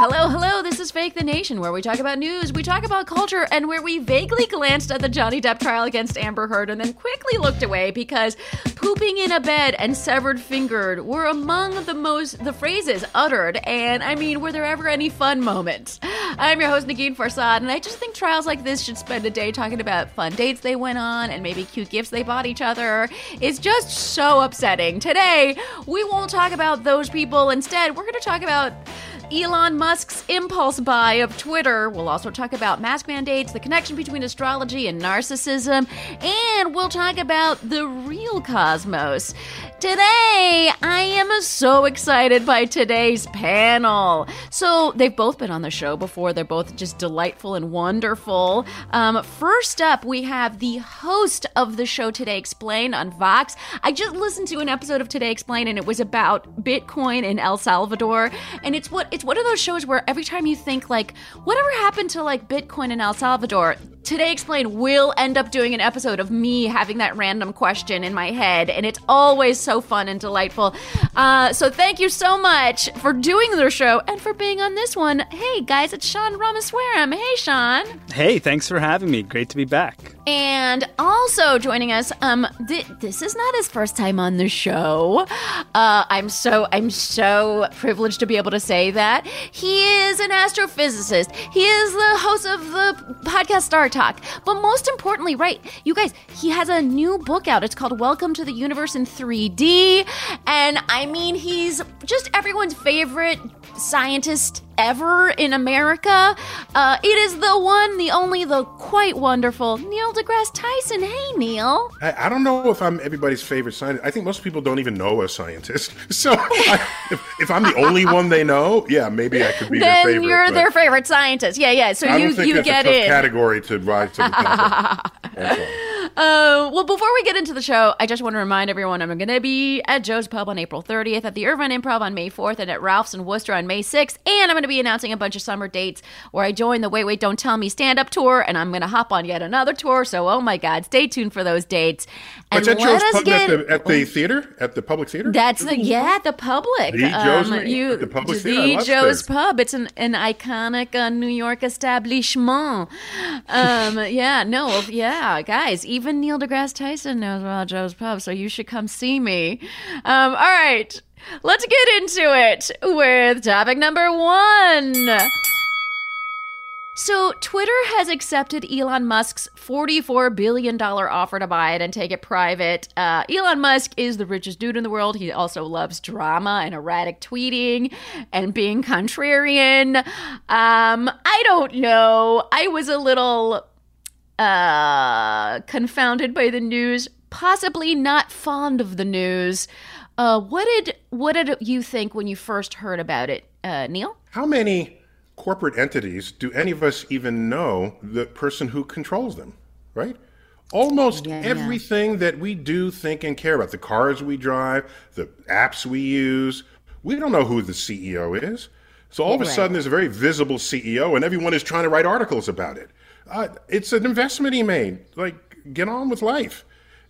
Hello, hello. This is Fake the Nation, where we talk about news, we talk about culture, and where we vaguely glanced at the Johnny Depp trial against Amber Heard and then quickly looked away because pooping in a bed and severed fingered were among the most the phrases uttered. And I mean, were there ever any fun moments? I'm your host Negin Farsad, and I just think trials like this should spend a day talking about fun dates they went on and maybe cute gifts they bought each other. It's just so upsetting. Today, we won't talk about those people. Instead, we're going to talk about Elon Musk's impulse buy of Twitter. We'll also talk about mask mandates, the connection between astrology and narcissism, and we'll talk about the real cosmos. Today, I am so excited by today's panel. So, they've both been on the show before. They're both just delightful and wonderful. Um, first up, we have the host of the show Today Explained on Vox. I just listened to an episode of Today Explained, and it was about Bitcoin in El Salvador. And it's what it's one of those shows where every time you think like, whatever happened to like Bitcoin in El Salvador, Today Explained will end up doing an episode of me having that random question in my head, and it's always so fun and delightful. Uh, so thank you so much for doing the show and for being on this one. Hey guys, it's Sean Rameswaram. Hey Sean. Hey, thanks for having me. Great to be back. And also joining us, um, th- this is not his first time on the show. Uh, I'm so I'm so privileged to be able to say that he is an astrophysicist. He is the host of the podcast Star Talk. But most importantly, right, you guys, he has a new book out. It's called Welcome to the Universe in 3D, and I mean, he's just everyone's favorite scientist ever in America. Uh, it is the one, the only, the quite wonderful Neil deGrasse Tyson. Hey, Neil. I, I don't know if I'm everybody's favorite scientist. I think most people don't even know a scientist. So I, if, if, I'm the only one they know, yeah, maybe I could be then their favorite. you're their favorite scientist. Yeah, yeah. So I you you get a in. category to rise to the top. Uh, well, before we get into the show, I just want to remind everyone I'm going to be at Joe's Pub on April 30th, at the Irvine Improv on May 4th, and at Ralph's in Worcester on May 6th. And I'm going to be announcing a bunch of summer dates where I join the Wait Wait Don't Tell Me stand up tour, and I'm going to hop on yet another tour. So, oh my God, stay tuned for those dates. And What's at let us get. at, the, at the theater? At the public theater? That's the yeah, the public. Um, The Joe's Name? The public theater? The love Joe's theater. Pub. It's an, an iconic uh, New York establishment. Um, yeah, no, yeah, guys. Even Neil deGrasse Tyson knows about Joe's Pub, so you should come see me. Um, all right, let's get into it with topic number one. So, Twitter has accepted Elon Musk's $44 billion offer to buy it and take it private. Uh, Elon Musk is the richest dude in the world. He also loves drama and erratic tweeting and being contrarian. Um, I don't know. I was a little uh, confounded by the news, possibly not fond of the news. Uh, what did what did you think when you first heard about it, uh, Neil? How many corporate entities do any of us even know the person who controls them, right? Almost everything that we do, think, and care about the cars we drive, the apps we use we don't know who the CEO is. So all of a sudden, there's a very visible CEO, and everyone is trying to write articles about it. Uh, it's an investment he made. Like, get on with life.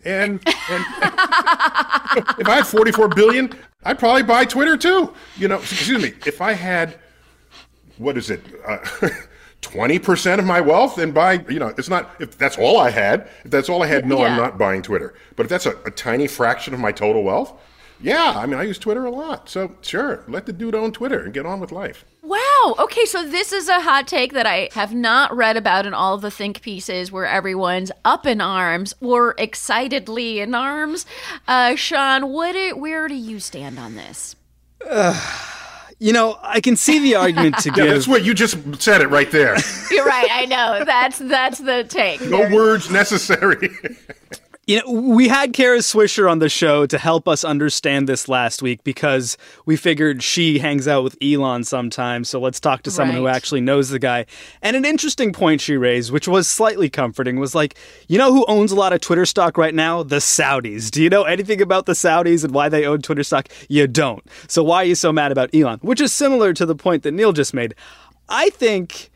And, and if I had 44 billion, I'd probably buy Twitter too. You know, excuse me. If I had, what is it, uh, 20% of my wealth, then buy, you know, it's not, if that's all I had, if that's all I had, no, Yeah. I'm not buying Twitter. But if that's a, a tiny fraction of my total wealth, yeah, I mean, I use Twitter a lot. So sure, let the dude own Twitter and get on with life. Wow. Okay, so this is a hot take that I have not read about in all of the think pieces where everyone's up in arms or excitedly in arms. Uh, Sean, what do, where do you stand on this? Uh, You know, I can see the argument to Yeah, give. that's what you just said it right there. You're right. I know. That's that's the take. No words necessary. You know, we had Kara Swisher on the show to help us understand this last week because we figured she hangs out with Elon sometimes. So let's talk to someone who actually knows the guy. And an interesting point she raised, which was slightly comforting, was like, you know who owns a lot of Twitter stock right now? The Saudis. Do you know anything about the Saudis and why they own Twitter stock? You don't. So why are you so mad about Elon? Which is similar to the point that Neil just made. I think.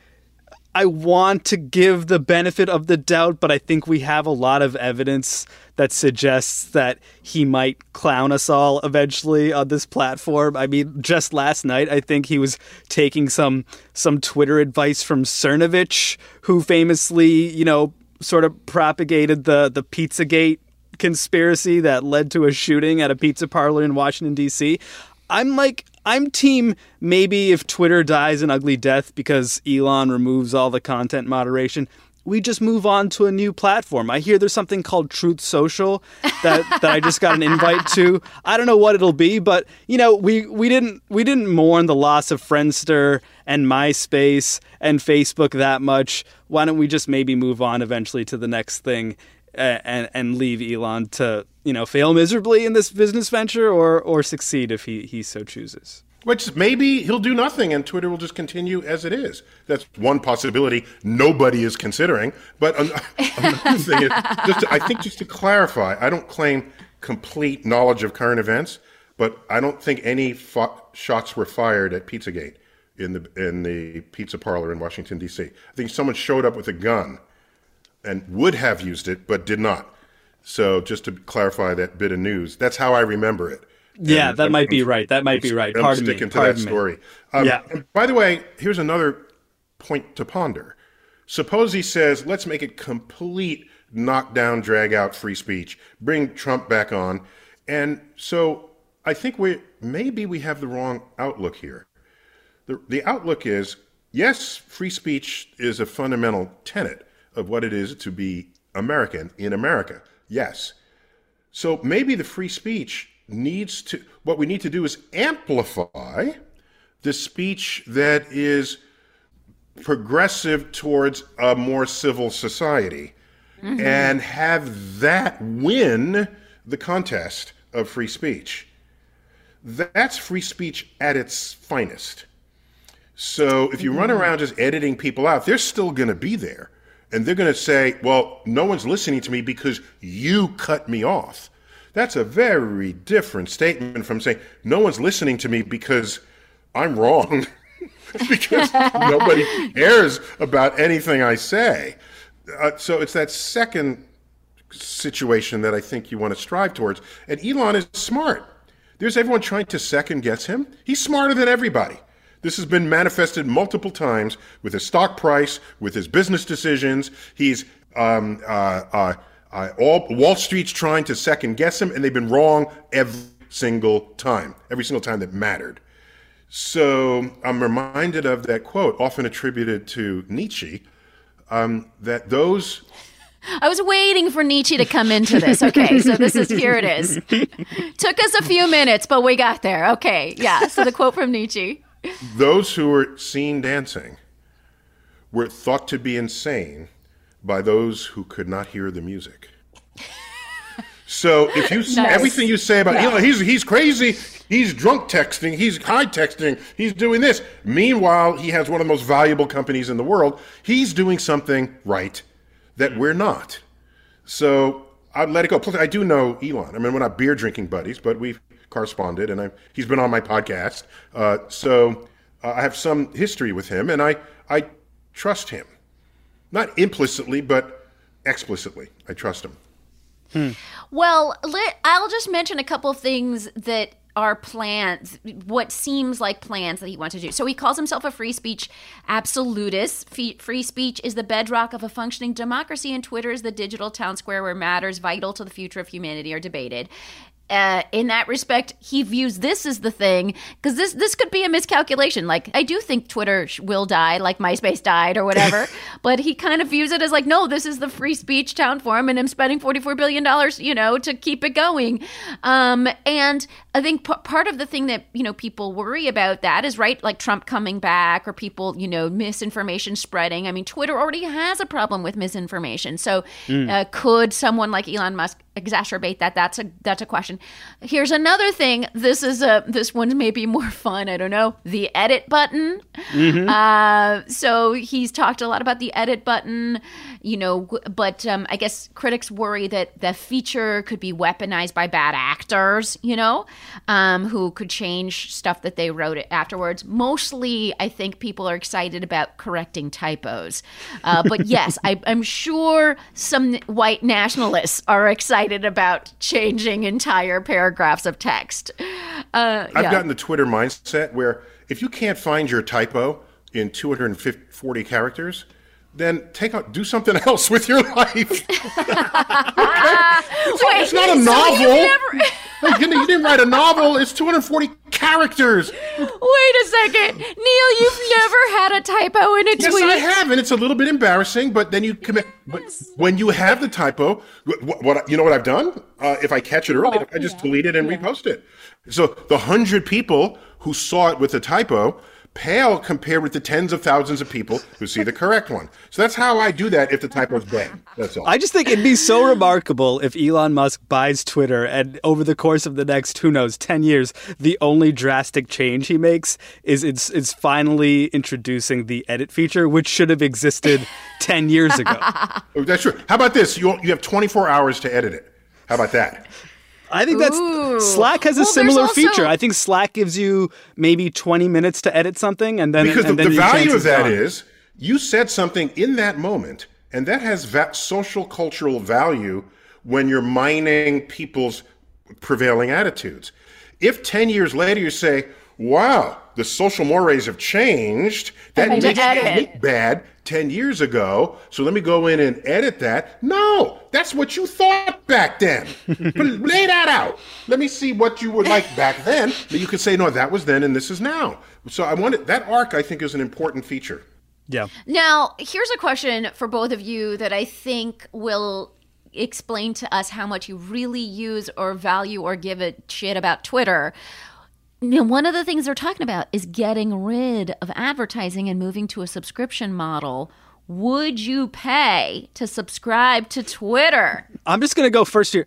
I want to give the benefit of the doubt, but I think we have a lot of evidence that suggests that he might clown us all eventually on this platform. I mean, just last night, I think he was taking some some Twitter advice from Cernovich, who famously, you know, sort of propagated the the Pizzagate conspiracy that led to a shooting at a pizza parlor in Washington D.C. I'm like, I'm team maybe if Twitter dies an ugly death because Elon removes all the content moderation, we just move on to a new platform. I hear there's something called Truth Social that, that I just got an invite to. I don't know what it'll be, but you know, we, we didn't we didn't mourn the loss of Friendster and MySpace and Facebook that much. Why don't we just maybe move on eventually to the next thing and and leave Elon to you know fail miserably in this business venture or or succeed if he he so chooses. Which maybe he'll do nothing and Twitter will just continue as it is. That's one possibility nobody is considering. But an- another thing is, just to, I think just to clarify, I don't claim complete knowledge of current events, but I don't think any fo- shots were fired at Pizzagate in the in the pizza parlor in Washington D.C. I think someone showed up with a gun and would have used it, but did not. So just to clarify that bit of news, that's how I remember it. Yeah, that I'm- might be right. That might be right. I'm Pardon me. sticking to Pardon that me. story. Um, Yeah. by the way, here's another point to ponder. Suppose he says, let's make it complete knockdown, drag out free speech, bring Trump back on. And so I think we maybe we have the wrong outlook here. The, the outlook is yes, free speech is a fundamental tenet of what it is to be American in America. Yes. So maybe the free speech needs to, what we need to do is amplify the speech that is progressive towards a more civil society mm-hmm. and have that win the contest of free speech. That's free speech at its finest. So if you run mm-hmm. around just editing people out, they're still going to be there. And they're going to say, well, no one's listening to me because you cut me off. That's a very different statement from saying, no one's listening to me because I'm wrong, because nobody cares about anything I say. Uh, so it's that second situation that I think you want to strive towards. And Elon is smart. There's everyone trying to second guess him. He's smarter than everybody. This has been manifested multiple times with his stock price, with his business decisions. He's um, uh, uh, uh, all Wall Street's trying to second guess him, and they've been wrong every single time, every single time that mattered. So I'm reminded of that quote, often attributed to Nietzsche, um, that those I was waiting for Nietzsche to come into this. Okay, so this is here it is. Took us a few minutes, but we got there. Okay, yeah. So the quote from Nietzsche. Those who were seen dancing were thought to be insane by those who could not hear the music. So if you Nice. everything you say about Elon, he's he's crazy, he's drunk texting, he's high texting, he's doing this. Meanwhile, he has one of the most valuable companies in the world. He's doing something right that we're not. So I'd let it go. Plus, I do know Elon. I mean, we're not beer drinking buddies, but we've corresponded, and I, he's been on my podcast. Uh, so uh, I have some history with him, and I I trust him, not implicitly, but explicitly. I trust him. Well, let, I'll just mention a couple of things that are plans, what seems like plans that he wants to do. So he calls himself a free speech absolutist. Free speech is the bedrock of a functioning democracy, and Twitter is the digital town square where matters vital to the future of humanity are debated. Uh, in that respect, he views this as the thing because this this could be a miscalculation. Like I do think Twitter sh- will die, like MySpace died or whatever, but he kind of views it as like, no, this is the free speech town forum, and I'm spending forty four billion dollars, you know, to keep it going. Um, and I think p- part of the thing that you know people worry about that is right, like Trump coming back or people, you know, misinformation spreading. I mean, Twitter already has a problem with misinformation, so uh, could someone like Elon Musk exacerbate that? That's a that's a question. Here's another thing. This is a this one's maybe more fun. I don't know the edit button. Uh, so he's talked a lot about the edit button, you know, but um, I guess critics worry that the feature could be weaponized by bad actors, you know, um, who could change stuff that they wrote afterwards. Mostly, I think people are excited about correcting typos. Uh, but yes, I, I'm sure some white nationalists are excited about changing entire paragraphs of text. Uh, I've yeah. gotten the Twitter mindset where if you can't find your typo in 240 characters, then take out do something else with your life. Wait, it's not a so novel. Like, you, didn't, you didn't write a novel. It's 240 characters. Wait a second, Neil. You've never had a typo in a Yes, tweet. I have, and it's a little bit embarrassing. But then you commit. But when you have the typo, what, what you know what I've done? Uh, if I catch it early, I just delete it and repost it. So the hundred people who saw it with the typo pale compared with the tens of thousands of people who see the correct one. So that's how I do that if the typo's bad. That's all. I just think it'd be so remarkable if Elon Musk buys Twitter and over the course of the next, who knows, 10 years, the only drastic change he makes is it's, it's finally introducing the edit feature, which should have existed 10 years ago. Oh, that's true. How about this? You you have 24 hours to edit it. How about that? I think that's Ooh. Slack has a Well, similar also- feature. I think Slack gives you maybe 20 minutes to edit something and then Because and the, then the value of is that gone. is you said something in that moment, and that has va- social cultural value when you're mining people's prevailing attitudes. If 10 years later you say, wow, the social mores have changed, that And makes edit. it look bad 10 years ago, so let me go in and edit that. No, that's what you thought back then. But Lay that out. Let me see what you would like back then. But you could say, no, that was then and this is now. So I wanted that arc, I think, is an important feature. Yeah. Now, here's a question for both of you that I think will explain to us how much you really use or value or give a shit about Twitter. Now, one of the things they're talking about is getting rid of advertising and moving to a subscription model. Would you pay to subscribe to Twitter? I'm just going to go first here.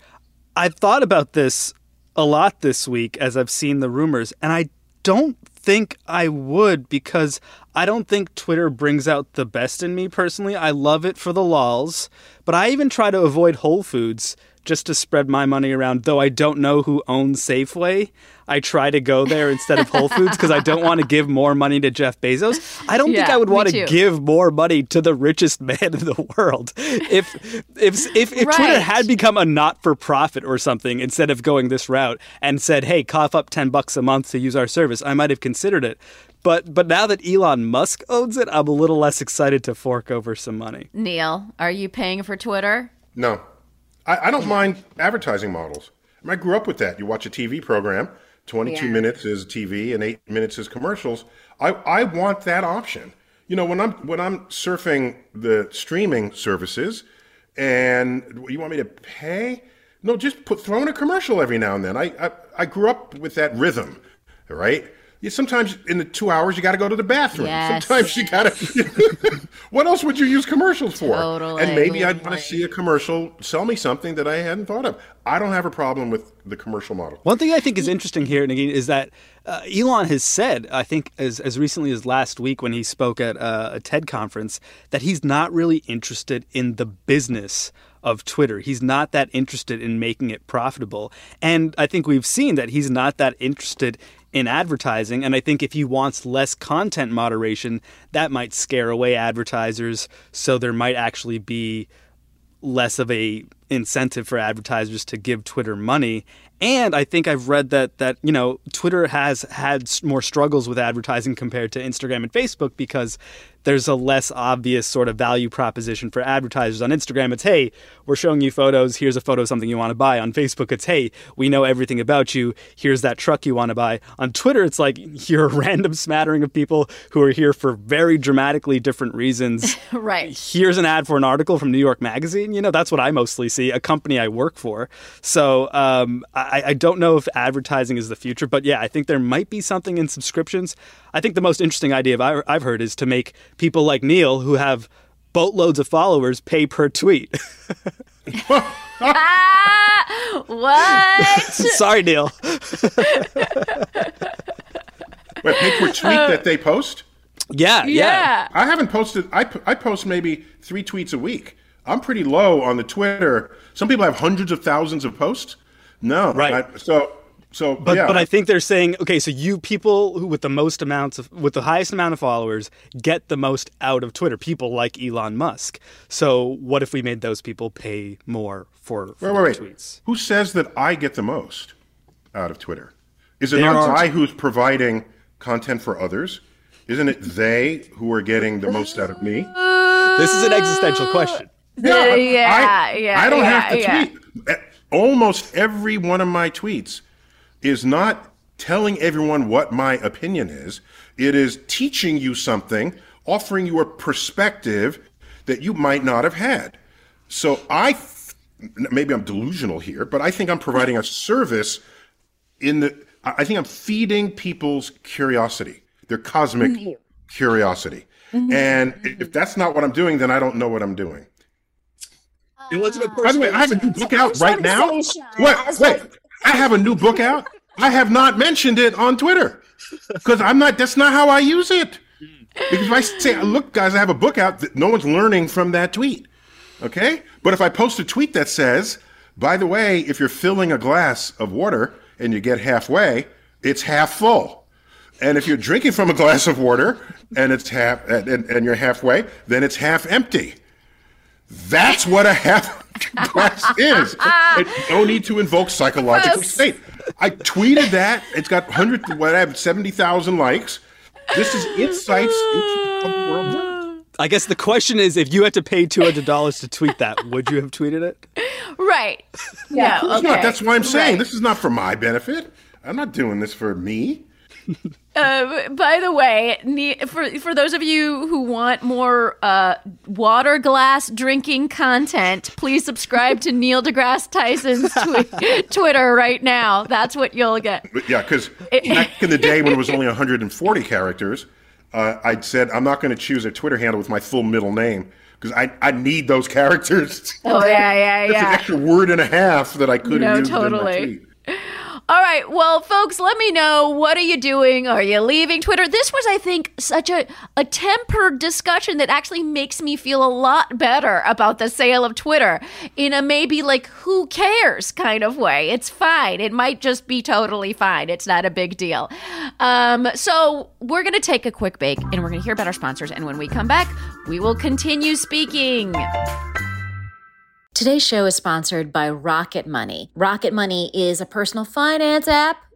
I've thought about this a lot this week as I've seen the rumors, and I don't think I would because I don't think Twitter brings out the best in me personally. I love it for the lols, but I even try to avoid Whole Foods just to spread my money around. Though I don't know who owns Safeway, I try to go there instead of Whole Foods because I don't want to give more money to Jeff Bezos. I don't think I would want to give more money to the richest man in the world. If if if, if Twitter had become a not for profit or something instead of going this route and said, "Hey, cough up 10 bucks a month to use our service," I might have considered it. But but now that Elon Musk owns it, I'm a little less excited to fork over some money. Neil, are you paying for Twitter? No, I, I don't mind advertising models. I, mean, I grew up with that. You watch a TV program, 22 minutes is TV and eight minutes is commercials. I, I want that option. You know, when I'm when I'm surfing the streaming services, and you want me to pay? No, just put throw in a commercial every now and then. I I, I grew up with that rhythm, right? Yeah, sometimes in the two hours you got to go to the bathroom. Yes. Sometimes you got to. what else would you use commercials for? Totally. And maybe I'd want to see a commercial sell me something that I hadn't thought of. I don't have a problem with the commercial model. One thing I think is interesting here, Negin, is that uh, Elon has said, I think as, as recently as last week when he spoke at uh, a TED conference, that he's not really interested in the business of Twitter. He's not that interested in making it profitable. And I think we've seen that he's not that interested in advertising. And I think if he wants less content moderation, that might scare away advertisers. So there might actually be less of a incentive for advertisers to give Twitter money. And I think I've read that that you know Twitter has had more struggles with advertising compared to Instagram and Facebook because there's a less obvious sort of value proposition for advertisers. On Instagram, it's hey, we're showing you photos. Here's a photo of something you want to buy. On Facebook, it's hey, we know everything about you. Here's that truck you want to buy. On Twitter, it's like you're a random smattering of people who are here for very dramatically different reasons Right. here's an ad for an article from New York Magazine. You know, that's what I mostly see, a company I work for. So um, I, I don't know if advertising is the future, but yeah, I think there might be something in subscriptions. I think the most interesting idea I've I've heard is to make people like Neil, who have boatloads of followers, pay per tweet. Ah, what? Sorry, Neil. Wait, pay per tweet that they post? Yeah, yeah. yeah. I haven't posted. I I post maybe three tweets a week. I'm pretty low on the Twitter. Some people have hundreds of thousands of posts. No, Right. I- so so But yeah. but I think they're saying okay, so you people who with the most amounts of with the highest amount of followers get the most out of Twitter. People like Elon Musk. So what if we made those people pay more for, for Wait, wait, wait. tweets? Who says that I get the most out of Twitter? Is it There not are- I who's providing content for others? Isn't it they who are getting the most out of me? This is an existential question. Yeah, yeah, yeah, I don't yeah, have to tweet. Eh, Almost every one of my tweets is not telling everyone what my opinion is. It is teaching you something, offering you a perspective that you might not have had. So I, th- maybe I'm delusional here, but I think I'm providing a service in the. I I think I'm feeding people's curiosity, their cosmic mm-hmm. curiosity. Mm-hmm. And mm-hmm. if that's not what I'm doing, then I don't know what I'm doing. It wasn't By the way, I have a new book out right now. Conversation. Wait, wait. I have a new book out. I have not mentioned it on Twitter because I'm not. That's not how I use it. Because if I say, "Look, guys, I have a book out," that no one's learning from that tweet. Okay, but if I post a tweet that says, "By the way, if you're filling a glass of water and you get halfway, it's half full," and if you're drinking from a glass of water and it's half and, and, and you're halfway, then it's half empty. That's what a half glass is. It, no need to invoke psychological Yes. state. I tweeted that. It's got hundred, what I have seventy thousand likes. This is insights into how the world. I guess the question is, if you had to pay two hundred dollars to tweet that, would you have tweeted it? Right. Yeah. It's okay. not. That's why I'm saying Right. this is not for my benefit. I'm not doing this for me. Uh, by the way, for for those of you who want more uh, water glass drinking content, please subscribe to Neil deGrasse Tyson's twi- Twitter right now. That's what you'll get. Yeah, because back in the day when it was only 140 characters, uh, I'd said I'm not going to choose a Twitter handle with my full middle name because I I need those characters. Oh yeah, yeah, That's an yeah. extra word and a half that I could have No, used in my totally. tweet. All right. Well, folks, let me know. What are you doing? Are you leaving Twitter? This was, I think, such a, a tempered discussion that actually makes me feel a lot better about the sale of Twitter in a maybe like, who cares kind of way. It's fine. It might just be totally fine. It's not a big deal. Um, so we're going to take a quick break and we're going to hear about our sponsors. And when we come back, we will continue speaking. Today's show is sponsored by Rocket Money. Rocket Money is a personal finance app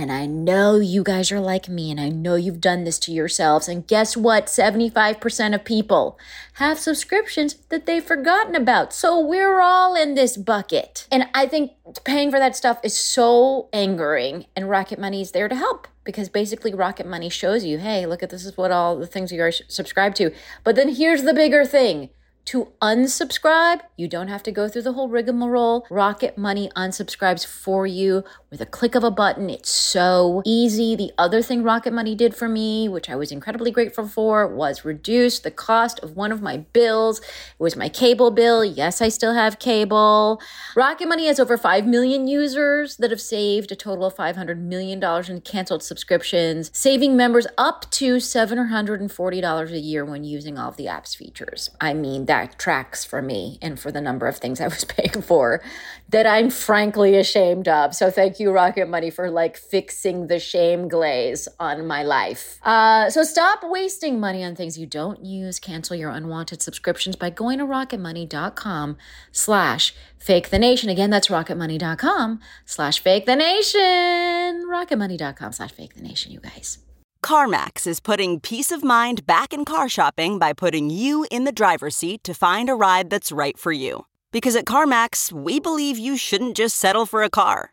And I know you guys are like me, and I know you've done this to yourselves. And guess what? 75% of people have subscriptions that they've forgotten about. So we're all in this bucket. And I think paying for that stuff is so angering, and Rocket Money is there to help because basically Rocket Money shows you, hey, look at this is what all the things you are subscribed to. But then here's the bigger thing to unsubscribe, you don't have to go through the whole rigmarole. Rocket Money unsubscribes for you with a click of a button. It's so easy. The other thing Rocket Money did for me, which I was incredibly grateful for, was reduce the cost of one of my bills. It was my cable bill. Yes, I still have cable. Rocket Money has over 5 million users that have saved a total of $500 million in canceled subscriptions, saving members up to $740 a year when using all of the app's features. I mean, that tracks for me and for the number of things I was paying for that I'm frankly ashamed of. So thank you, Rocket Money, for like fixing the shame glaze on my life. Uh, so stop wasting money on things you don't use. Cancel your unwanted subscriptions by going to rocketmoney.com slash fake the nation. Again, that's rocketmoney.com slash fake the nation. Rocketmoney.com slash fake the nation, you guys. CarMax is putting peace of mind back in car shopping by putting you in the driver's seat to find a ride that's right for you. Because at CarMax, we believe you shouldn't just settle for a car,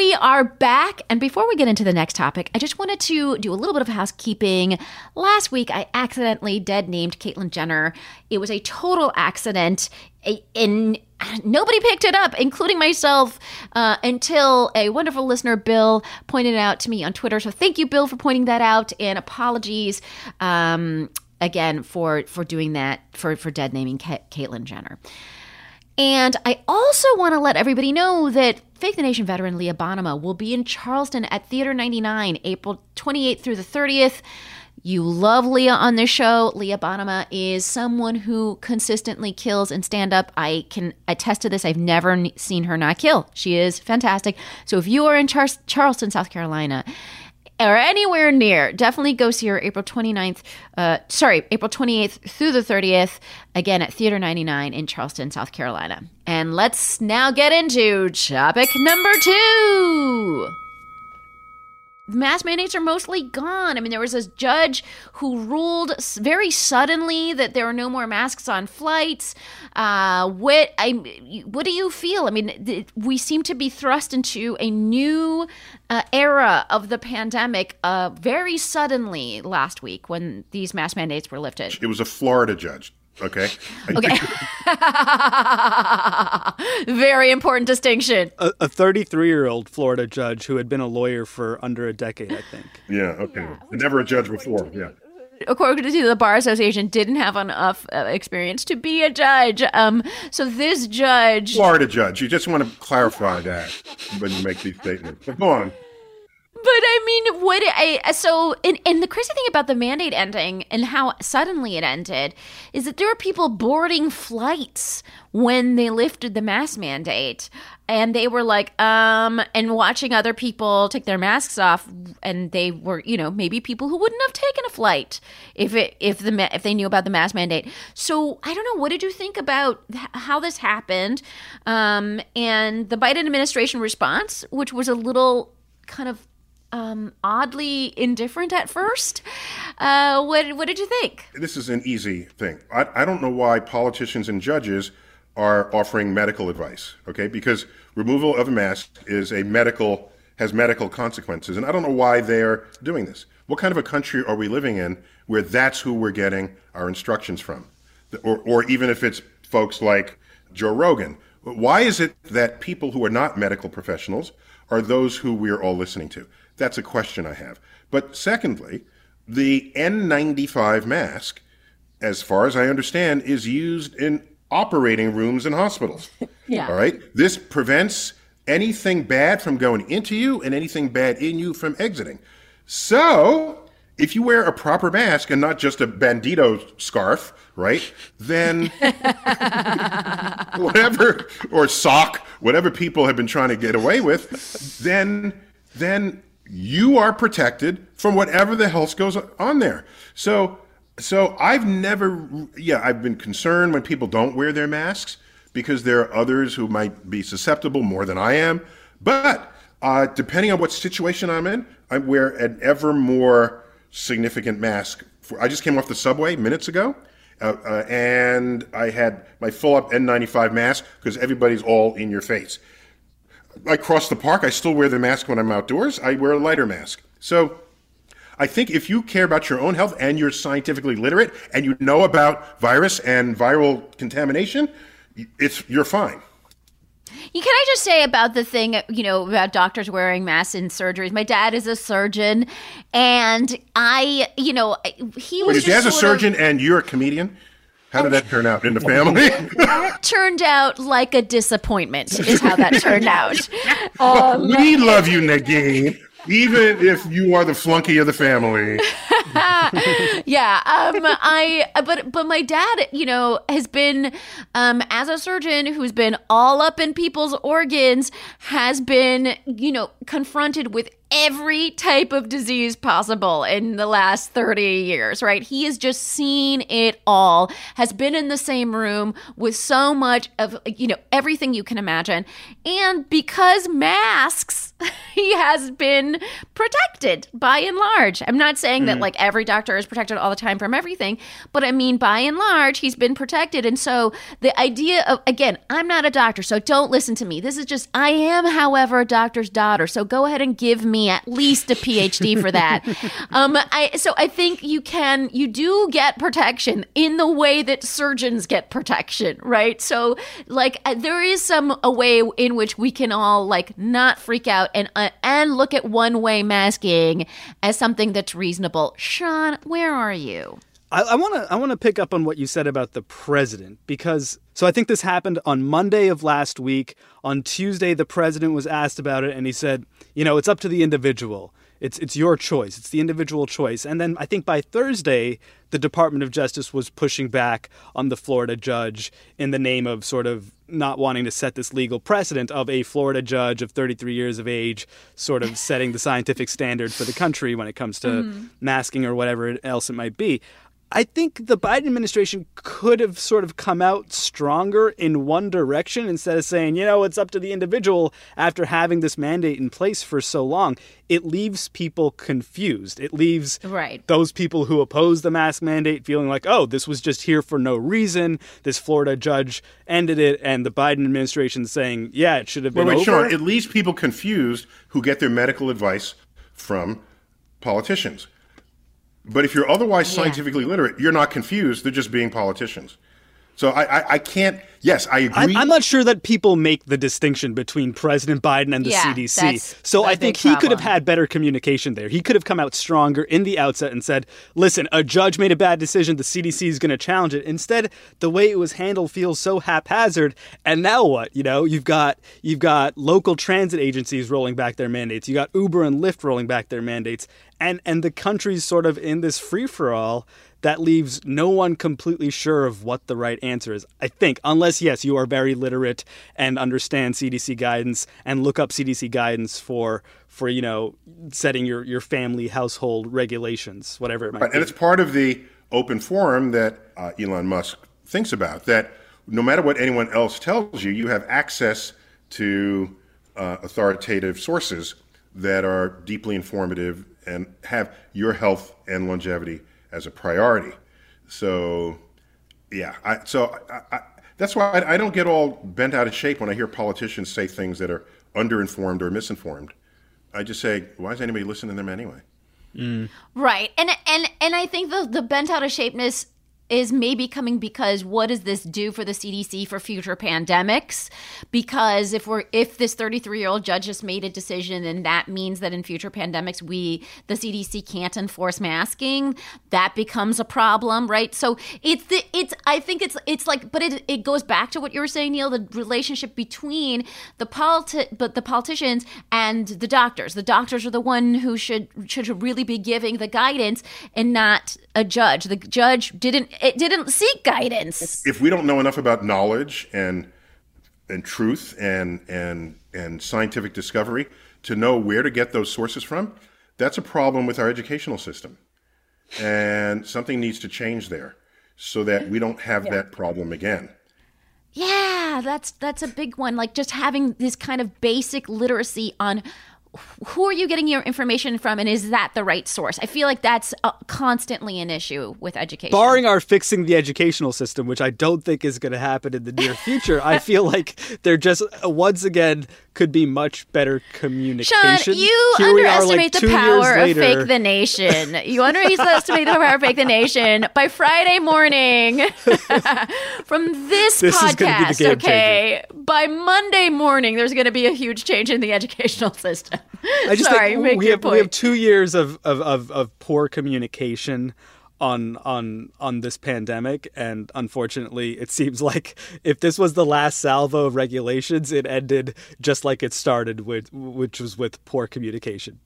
We are back. And before we get into the next topic, I just wanted to do a little bit of housekeeping. Last week, I accidentally dead named Caitlyn Jenner. It was a total accident. And nobody picked it up, including myself, uh, until a wonderful listener, Bill, pointed it out to me on Twitter. So thank you, Bill, for pointing that out. And apologies. Um, again for for doing that for for dead naming Caitlyn Jenner. And I also want to let everybody know that Fake the Nation veteran Leah Bonnema will be in Charleston at Theater 99, April 28th through the 30th. You love Leah on this show. Leah Bonnema is someone who consistently kills in stand up. I can attest to this. I've never seen her not kill. She is fantastic. So if you are in Char- Charleston, South Carolina, or anywhere near, definitely go see her April 29th, uh, sorry, April 28th through the 30th, again at Theater 99 in Charleston, South Carolina. And let's now get into topic number two mask mandates are mostly gone. I mean, there was a judge who ruled very suddenly that there are no more masks on flights. Uh, what I, what do you feel? I mean, th- we seem to be thrust into a new uh, era of the pandemic uh, very suddenly last week when these mask mandates were lifted. It was a Florida judge. Okay. Okay. Very important distinction. A 33 year old Florida judge who had been a lawyer for under a decade, I think. Yeah, okay. Never a judge before. Yeah. According to the Bar Association, didn't have enough uh, experience to be a judge. Um, so this judge, Florida judge. You just want to clarify that when you make these statements. But go on. I mean, what I so and, and the crazy thing about the mandate ending and how suddenly it ended is that there were people boarding flights when they lifted the mask mandate. And they were like um and watching other people take their masks off. And they were you know maybe people who wouldn't have taken a flight if it if the if they knew about the mask mandate. So i don't know. What did you think about how this happened? Um and the biden administration response which was a little kind of um, oddly indifferent at first. Uh, what what did you think? This is an easy thing. I, I don't know why politicians and judges are offering medical advice. Okay, because removal of a mask is a medical has medical consequences, and I don't know why they're doing this. What kind of a country are we living in where that's who we're getting our instructions from, or or even if it's folks like Joe Rogan? Why is it that people who are not medical professionals are those who we're all listening to? That's a question I have. But secondly, the N95 mask, as far as I understand, is used in operating rooms in hospitals. yeah. All right. This prevents anything bad from going into you and anything bad in you from exiting. So, if you wear a proper mask and not just a bandito scarf, right? Then whatever or sock, whatever people have been trying to get away with, then then you are protected from whatever the else goes on there. So, so I've never, yeah, I've been concerned when people don't wear their masks because there are others who might be susceptible more than I am. But uh, depending on what situation I'm in, I wear an ever more significant mask. For, I just came off the subway minutes ago. Uh, uh, and I had my full up N95 mask because everybody's all in your face. I cross the park. I still wear the mask when I'm outdoors. I wear a lighter mask. So I think if you care about your own health and you're scientifically literate and you know about virus and viral contamination, it's you're fine. Can I just say about the thing, you know, about doctors wearing masks in surgeries? My dad is a surgeon, and I, you know, he was. Wait, your dad's a surgeon of, and you're a comedian? How did that turn out in the family? that turned out like a disappointment, is how that turned out. Um, we love you, Negin, even if you are the flunky of the family. yeah, um, I but but my dad, you know, has been um, as a surgeon who's been all up in people's organs, has been you know confronted with every type of disease possible in the last 30 years, right? He has just seen it all, has been in the same room with so much of, you know, everything you can imagine. And because masks, he has been protected by and large. I'm not saying mm. that like every doctor is protected all the time from everything, but I mean, by and large, he's been protected. And so the idea of, again, I'm not a doctor, so don't listen to me. This is just, I am, however, a doctor's daughter. So go ahead and give me at least a PhD for that. um, I, so I think you can, you do get protection in the way that surgeons get protection, right? So like there is some a way in which we can all like not freak out and uh, and look at one way masking as something that's reasonable. Sean, where are you? I want to I want to pick up on what you said about the president because so I think this happened on Monday of last week. On Tuesday, the president was asked about it, and he said, "You know, it's up to the individual. It's it's your choice. It's the individual choice." And then I think by Thursday, the Department of Justice was pushing back on the Florida judge in the name of sort of not wanting to set this legal precedent of a Florida judge of 33 years of age sort of setting the scientific standard for the country when it comes to mm-hmm. masking or whatever else it might be. I think the Biden administration could have sort of come out stronger in one direction instead of saying, you know, it's up to the individual after having this mandate in place for so long. It leaves people confused. It leaves right. those people who oppose the mask mandate feeling like, oh, this was just here for no reason. This Florida judge ended it, and the Biden administration saying, yeah, it should have been wait, wait, over. Sean, it leaves people confused who get their medical advice from politicians. But if you're otherwise scientifically yeah. literate, you're not confused. They're just being politicians. So I, I, I can't. Yes, I agree. I'm, I'm not sure that people make the distinction between President Biden and the Yeah, CDC. that's So I think big he could have had better communication there. He could have come out stronger in the outset and said, "Listen, a judge made a bad decision. The CDC is going to challenge it." Instead, the way it was handled feels so haphazard. And now what? You know, you've got you've got local transit agencies rolling back their mandates. You got Uber and Lyft rolling back their mandates, and and the country's sort of in this free for all that leaves no one completely sure of what the right answer is. I think, unless, yes, you are very literate and understand CDC guidance and look up CDC guidance for, for you know, setting your, your family household regulations, whatever it might Right, be. and it's part of the open forum that uh, Elon Musk thinks about. That no matter what anyone else tells you, you have access to uh, authoritative sources that are deeply informative and have your health and longevity as a priority. So, yeah, I, so I, I, that's why I, I don't get all bent out of shape when I hear politicians say things that are underinformed or misinformed. I just say, why is anybody listening to them anyway? Mm. Right. And and and I think the the bent out of shapeness is maybe coming because what does this do for the CDC for future pandemics? Because if we're if this 33 year old judge just made a decision and that means that in future pandemics we the CDC can't enforce masking, that becomes a problem, right? So it's the it's I think it's it's like but it it goes back to what you were saying, Neil, the relationship between the politi- but the politicians and the doctors. The doctors are the one who should should really be giving the guidance and not a judge. The judge didn't it didn't seek guidance. if we don't know enough about knowledge and and truth and and and scientific discovery to know where to get those sources from, that's a problem with our educational system. And something needs to change there so that we don't have that problem again. Yeah, that's that's a big one. Like just having this kind of basic literacy on who are you getting your information from and is that the right source? I feel like that's uh, constantly an issue with education. Barring our fixing the educational system, which I don't think is going to happen in the near future, I feel like they're just uh, once again could be much better communication. Sean, you Here are, underestimate like, the power of. Fake the Nation. You underestimate the power of Fake the Nation. By Friday morning, from this, This is be the podcast, okay, by Monday morning, there's going to be a huge change in the educational system. I just Sorry, think make we have point. we have two years of, of, of, of poor communication on on on this pandemic and unfortunately it seems like if this was the last salvo of regulations it ended just like it started with which was with poor communication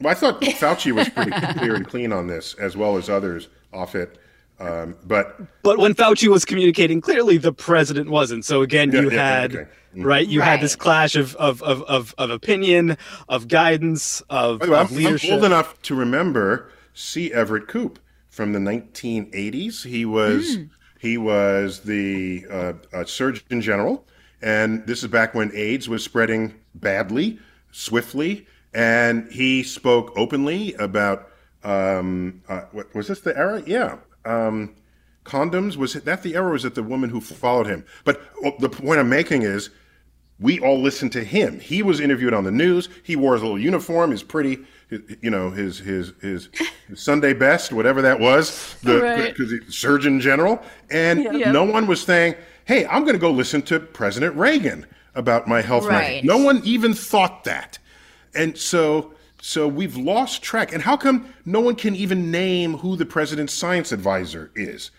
Well, I thought Fauci was pretty clear and clean on this, as well as others off it. Um, but but when Fauci was communicating clearly the president wasn't so again Yeah, you yeah, had okay. Mhm. right you had this clash of of, of, of, of opinion of guidance of, by the way, of I'm, I'm old enough to remember C. Everett Koop from the 1980s. He was he was the uh, uh, Surgeon General, and this is back when AIDS was spreading badly, swiftly, and he spoke openly about. Um, uh, what, was this the era? Yeah. Um, condoms was that the era? Was it the woman who followed him? But uh, the point I'm making is we all listened to him. He was interviewed on the news. He wore his little uniform, his pretty, you know, his his his, his Sunday best, whatever that was, the Right. 'cause he- Surgeon General, and no one was saying, "Hey, I'm going to go listen to President Reagan about my health." Right. management." No one even thought that, and so. So we've lost track. And how come no one can even name who the president's science advisor is?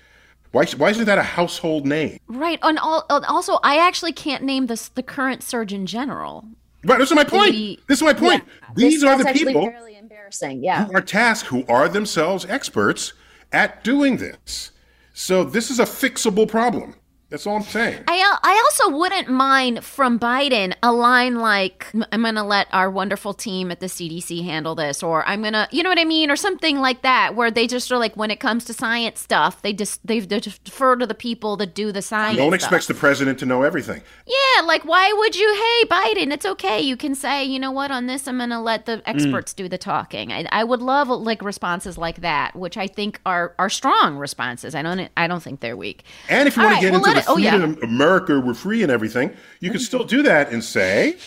Why, why isn't that a household name? right. On all, and also, I actually can't name the the current Surgeon General. Right, this is my point. The- this is my point. These are the people fairly embarrassing. Yeah. who are tasked, who are themselves experts at doing this. So this is a fixable problem. That's all I'm saying. I I also wouldn't mind from Biden a line like I'm going to let our wonderful team at the CDC handle this or I'm going to you know what I mean or something like that where they just are like when it comes to science stuff they just they defer to the people that do the science no one stuff. expects the president to know everything. Yeah, like why would you hey Biden it's okay you can say you know what on this I'm going to let the mm. experts do the talking. I, I would love like responses like that which I think are are strong responses. I don't I don't think they're weak. And if you All want to get well, into it- oh, yeah. America, we're free and everything, you can still do that and say,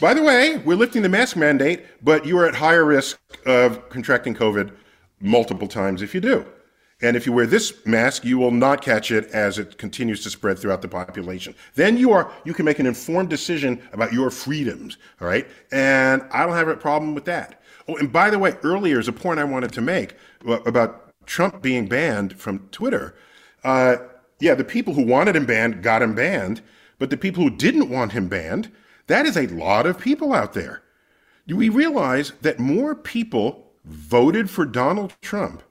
by the way, we're lifting the mask mandate, but you are at higher risk of contracting COVID multiple times if you do. And if you wear this mask, you will not catch it as it continues to spread throughout the population. Then you are you can make an informed decision about your freedoms. All right, and I don't have a problem with that. Oh, and by the way, earlier is a point I wanted to make about Trump being banned from Twitter. Uh, yeah, the people who wanted him banned got him banned, but the people who didn't want him banned, that is a lot of people out there. Do we realize that more people voted for Donald Trump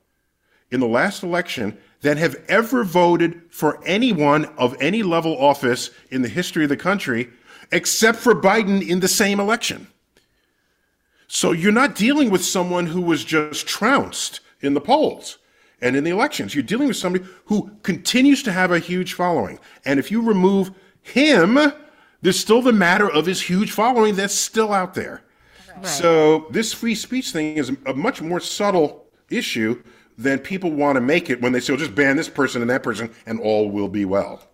in the last election than have ever voted for anyone of any level office in the history of the country, except for Biden in the same election. So you're not dealing with someone who was just trounced in the polls and in the elections. You're dealing with somebody who continues to have a huge following. And if you remove him, there's still the matter of his huge following that's still out there. Right. So this free speech thing is a much more subtle issue than people want to make it when they say, well, just ban this person and that person and all will be well.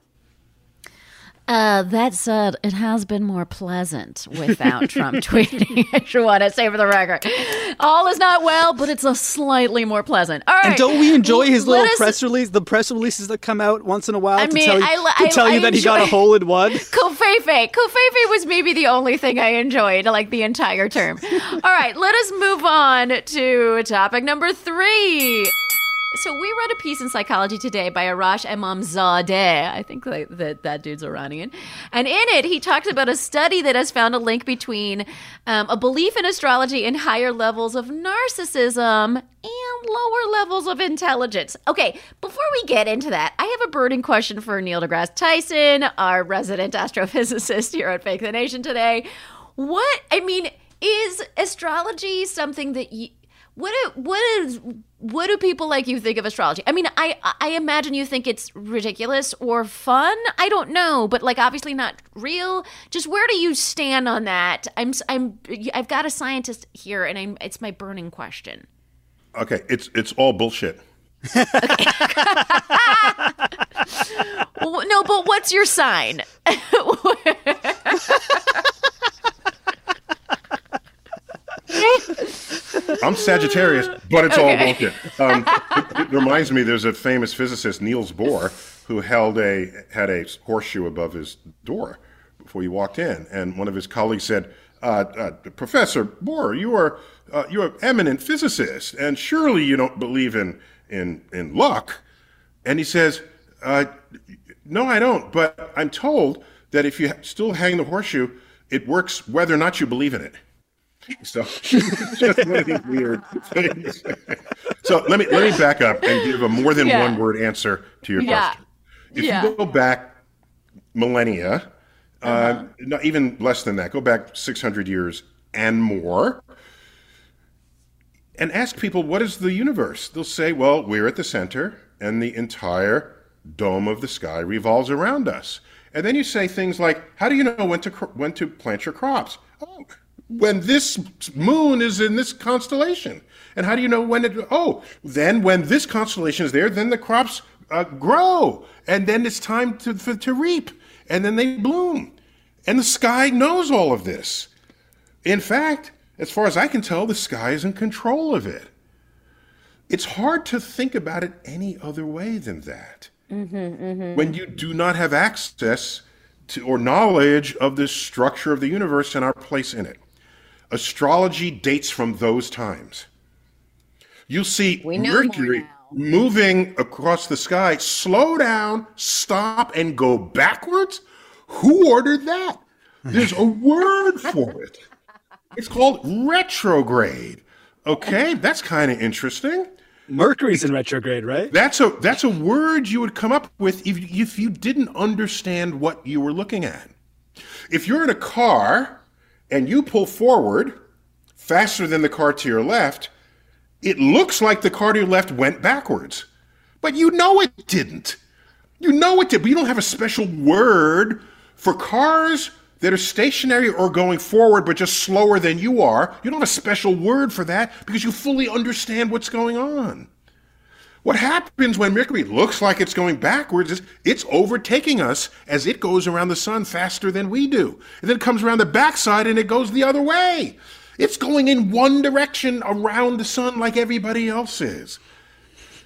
Uh, that said, it has been more pleasant without Trump tweeting. I should want to say for the record, all is not well, but it's a slightly more pleasant. All right, and don't we enjoy his little us, press release? The press releases that come out once in a while I to mean, tell you, I, I, to tell you that he got a hole in one. Covfefe, Covfefe was maybe the only thing I enjoyed, like the entire term. all right, let us move on to topic number three. So we read a piece in Psychology Today by Arash Emamzadeh. I think that, that that dude's Iranian. And in it, he talks about a study that has found a link between um, a belief in astrology and higher levels of narcissism and lower levels of intelligence. Okay, before we get into that, I have a burning question for Neil deGrasse Tyson, our resident astrophysicist here at Fake the Nation today. What, I mean, is astrology something that you what do, what is what do people like you think of astrology? I mean, I I imagine you think it's ridiculous or fun. I don't know, but like obviously not real. Just where do you stand on that? I'm I'm I've got a scientist here, and I'm it's my burning question. Okay, it's it's all bullshit. well, no, but what's your sign? I'm Sagittarius, but it's okay. all bullshit. Um, it, it, reminds me, there's a famous physicist, Niels Bohr, who held a had a horseshoe above his door before he walked in, and one of his colleagues said, uh, uh, "Professor Bohr, you are uh, you're an eminent physicist, and surely you don't believe in in in luck." And he says, uh, "No, I don't, but I'm told that if you still hang the horseshoe, it works whether or not you believe in it." So just one of these weird things. so let me let me back up and give a more than yeah. one word answer to your yeah. question. If yeah. you go back millennia, uh, uh-huh. uh, not even less than that, go back 600 years and more, and ask people what is the universe. They'll say, well, we're at the center, and the entire dome of the sky revolves around us. And then you say things like, how do you know when to when to plant your crops? Oh, when this moon is in this constellation. And how do you know when it? Oh, then when this constellation is there, then the crops uh, grow, and then it's time to for, to reap, and then they bloom, and the sky knows all of this. In fact, as far as I can tell, the sky is in control of it. It's hard to think about it any other way than that. Mm-hmm, mm-hmm. When you do not have access to or knowledge of the structure of the universe and our place in it. Astrology dates from those times. You'll see Mercury moving across the sky slow down, stop, and go backwards. Who ordered that? There's a word for it. It's called retrograde. Okay, that's kind of interesting. Mercury's in retrograde, right? That's a that's a word you would come up with if, if you didn't understand what you were looking at. If you're in a car and you pull forward faster than the car to your left, it looks like the car to your left went backwards. But you know it didn't. You know it did, but you don't have a special word for cars that are stationary or going forward but just slower than you are. You don't have a special word for that because you fully understand what's going on. What happens when Mercury looks like it's going backwards is it's overtaking us as it goes around the sun faster than we do. And then it comes around the backside and it goes the other way. It's going in one direction around the sun like everybody else is.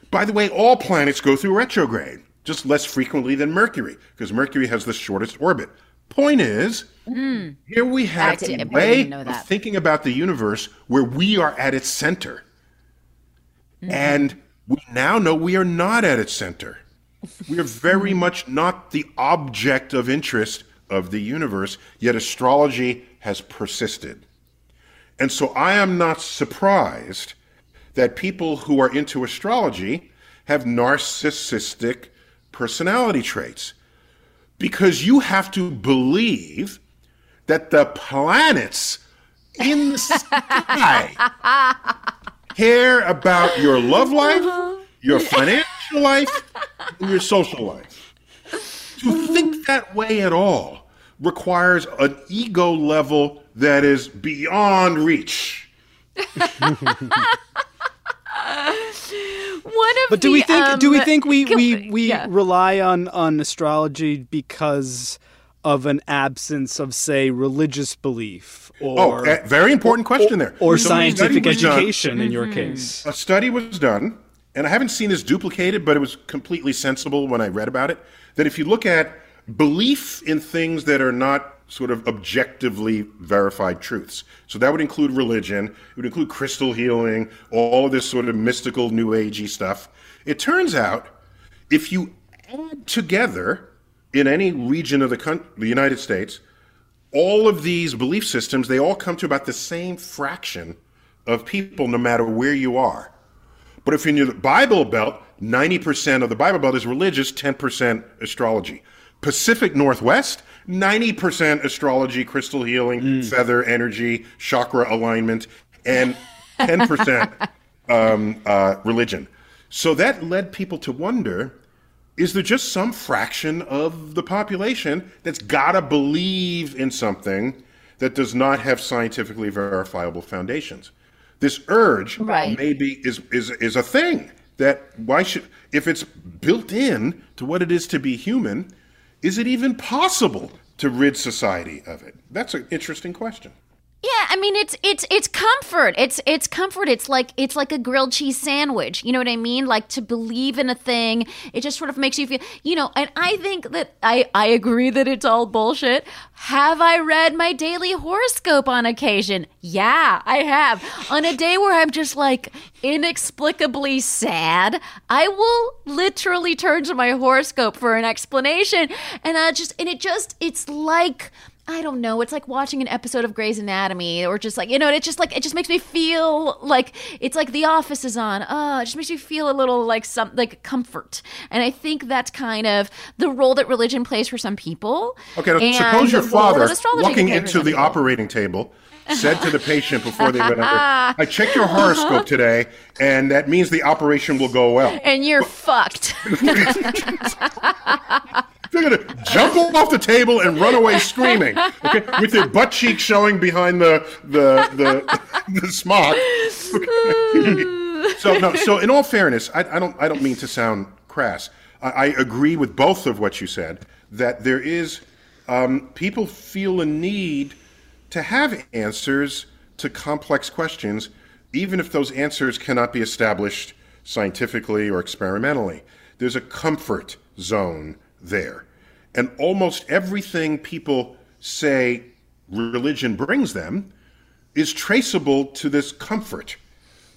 By the way, all planets go through retrograde, just less frequently than Mercury, because Mercury has the shortest orbit. Point is, here we have a way of thinking about the universe where we are at its center. Mm-hmm. And we now know we are not at its center. We are very Mm-hmm. much not the object of interest of the universe, yet astrology has persisted. And so I am not surprised that people who are into astrology have narcissistic personality traits. Because you have to believe that the planets in the sky care about your love life, your financial life, and your social life. To think that way at all requires an ego level that is beyond reach. One of But do the, we think um, do we think we can we, we yeah. rely on on astrology because of an absence of say religious belief Oh, or eh, very important question there. or So scientific was done- education in your Mm-hmm. case? A study was done, and I haven't seen this duplicated, but it was completely sensible when I read about it. That if you look at belief in things that are not sort of objectively verified truths, so that would include religion, it would include crystal healing, all of this sort of mystical, new agey stuff. It turns out if you add together in any region of the, the United States, all of these belief systems, they all come to about the same fraction of people, no matter where you are. But if you're in your Bible Belt, 90% of the Bible Belt is religious, 10% astrology. Pacific Northwest, 90% astrology, crystal healing, feather energy, chakra alignment, and 10% um, uh, religion. So that led people to wonder is there just some fraction of the population that's got to believe in something that does not have scientifically verifiable foundations? This urge Right. maybe is, is, is a thing that why should, if it's built in to what it is to be human, is it even possible to rid society of it? That's an interesting question. Yeah, I mean it's it's it's comfort. It's it's comfort. It's like it's like a grilled cheese sandwich. You know what I mean? Like to believe in a thing, it just sort of makes you feel, you know, and I think that I I agree that it's all bullshit. Have I read my daily horoscope on occasion? Yeah, I have. On a day where I'm just like inexplicably sad, I will literally turn to my horoscope for an explanation and I just and it just it's like I don't know. It's like watching an episode of Grey's Anatomy, or just like you know. It just like it just makes me feel like it's like The Office is on. Oh, it just makes me feel a little like some like comfort. And I think that's kind of the role that religion plays for some people. Okay, and suppose your father, walking can play for into the people. operating table, said to the patient before they went under, I checked your horoscope today, and that means the operation will go well. and you're fucked. They're going to jump off the table and run away screaming, okay, with their butt cheek showing behind the, the, the, the smock. Okay. so, no, so in all fairness, I, I, don't, I don't mean to sound crass. I, I agree with both of what you said, that there is, um, people feel a need to have answers to complex questions, even if those answers cannot be established scientifically or experimentally. There's a comfort zone there. And almost everything people say religion brings them is traceable to this comfort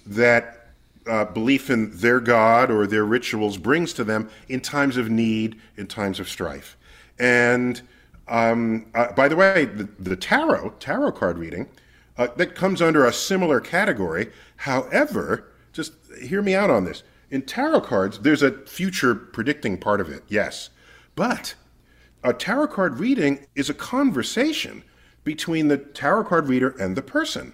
that uh, belief in their God or their rituals brings to them in times of need, in times of strife. And um, uh, by the way, the, the tarot, tarot card reading, uh, that comes under a similar category. However, just hear me out on this. In tarot cards, there's a future predicting part of it, yes. But a tarot card reading is a conversation between the tarot card reader and the person.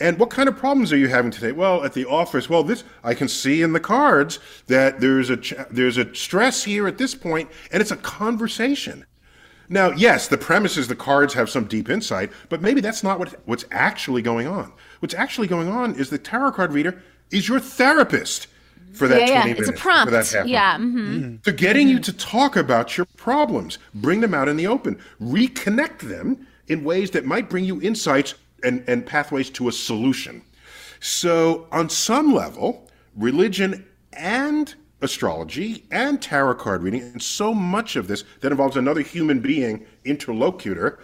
And what kind of problems are you having today? Well, at the office, well, this I can see in the cards that there's a there's a stress here at this point, and it's a conversation. Now, yes, the premise is the cards have some deep insight, but maybe that's not what what's actually going on. What's actually going on is the tarot card reader is your therapist for that Yeah, yeah, 20 it's a prompt. for that half Yeah, hour. mhm. So getting you to talk about your problems, bring them out in the open, reconnect them in ways that might bring you insights and, and pathways to a solution. So on some level, religion and astrology and tarot card reading, and so much of this that involves another human being, interlocutor,